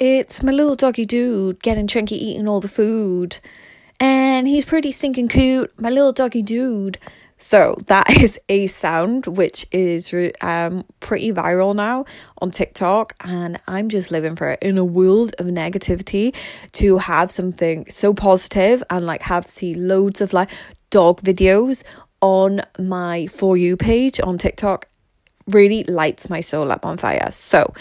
it's my little doggy dude getting chunky eating all the food. And he's pretty stinking cute, my little doggy dude. So that is a sound which is um pretty viral now on TikTok and I'm just living for it in a world of negativity to have something so positive and like have see loads of like dog videos on my for you page on TikTok really lights my soul up on fire. So,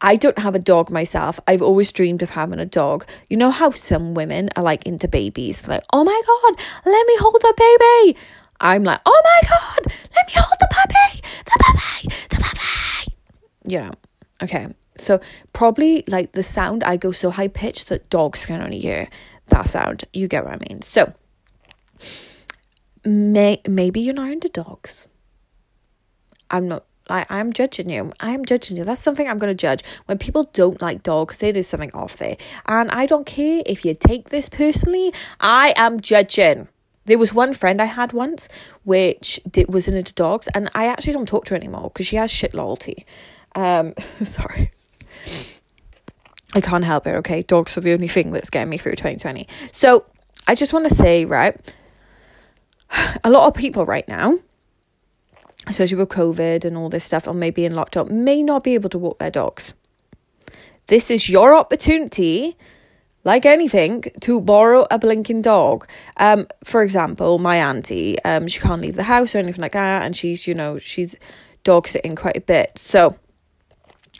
I don't have a dog myself. I've always dreamed of having a dog. You know how some women are like into babies, like, oh my god, let me hold the baby. I'm like, oh my god, let me hold the puppy, the puppy, the puppy. You know, okay. So probably like the sound, I go so high pitched that dogs can only hear that sound. You get what I mean? So may maybe you're not into dogs. I'm not like I'm judging you. I'm judging you. That's something I'm gonna judge. When people don't like dogs, there is something off there. And I don't care if you take this personally, I am judging. There was one friend I had once which did, was into dogs, and I actually don't talk to her anymore because she has shit loyalty. Um, sorry. I can't help it, okay? Dogs are the only thing that's getting me through 2020. So I just want to say, right, a lot of people right now, especially with COVID and all this stuff, or maybe in lockdown, may not be able to walk their dogs. This is your opportunity like anything, to borrow a blinking dog. Um, for example, my auntie, um, she can't leave the house or anything like that, and she's, you know, she's dog sitting quite a bit. So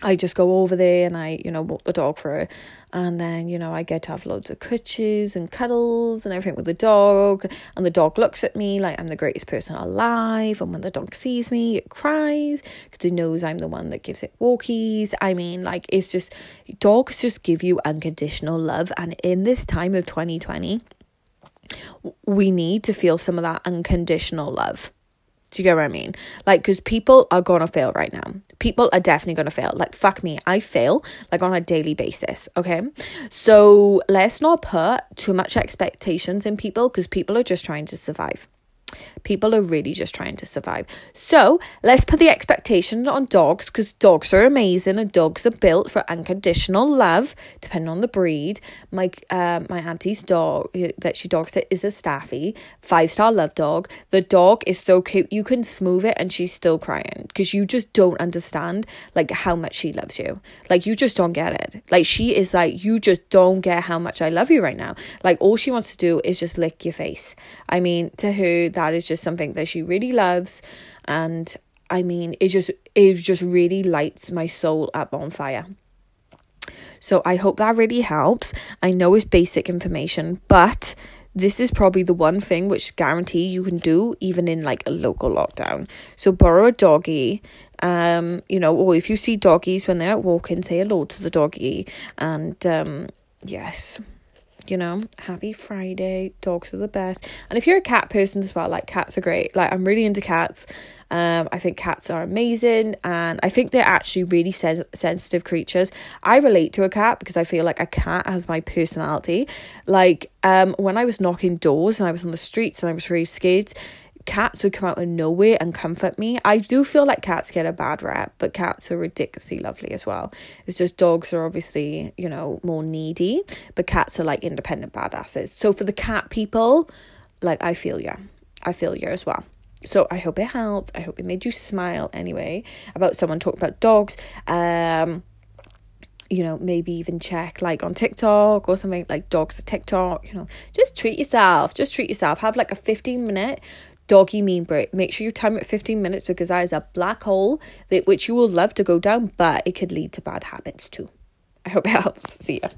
I just go over there and I, you know, walk the dog for her. And then, you know, I get to have loads of coochies and cuddles and everything with the dog. And the dog looks at me like I'm the greatest person alive. And when the dog sees me, it cries because it knows I'm the one that gives it walkies. I mean, like, it's just, dogs just give you unconditional love. And in this time of 2020, we need to feel some of that unconditional love. Do you get what I mean? Like, because people are gonna fail right now. People are definitely gonna fail. Like, fuck me, I fail like on a daily basis. Okay, so let's not put too much expectations in people because people are just trying to survive. People are really just trying to survive. So let's put the expectation on dogs because dogs are amazing and dogs are built for unconditional love, depending on the breed. My uh, my auntie's dog that she dogs it is a staffy, five star love dog. The dog is so cute. You can smooth it and she's still crying because you just don't understand like how much she loves you. Like you just don't get it. Like she is like you just don't get how much I love you right now. Like all she wants to do is just lick your face. I mean, to her that is just something that she really loves and I mean it just it just really lights my soul up on fire. So I hope that really helps. I know it's basic information, but this is probably the one thing which guarantee you can do even in like a local lockdown. So borrow a doggy, um, you know, or if you see doggies when they're out walking, say hello to the doggy. And um, yes, you know, happy Friday. Dogs are the best. And if you're a cat person as well, like cats are great. Like I'm really into cats. Um, I think cats are amazing, and I think they're actually really sen- sensitive creatures. I relate to a cat because I feel like a cat has my personality. Like um, when I was knocking doors and I was on the streets and I was really scared, cats would come out of nowhere and comfort me. I do feel like cats get a bad rap, but cats are ridiculously lovely as well. It's just dogs are obviously, you know, more needy, but cats are like independent badasses. So for the cat people, like I feel you. I feel you as well. So I hope it helped. I hope it made you smile anyway about someone talking about dogs. Um you know, maybe even check like on TikTok or something like dogs at TikTok, you know, just treat yourself. Just treat yourself. Have like a 15 minute doggy mean break. Make sure you time it 15 minutes because that is a black hole that which you will love to go down, but it could lead to bad habits too. I hope it helps. See ya.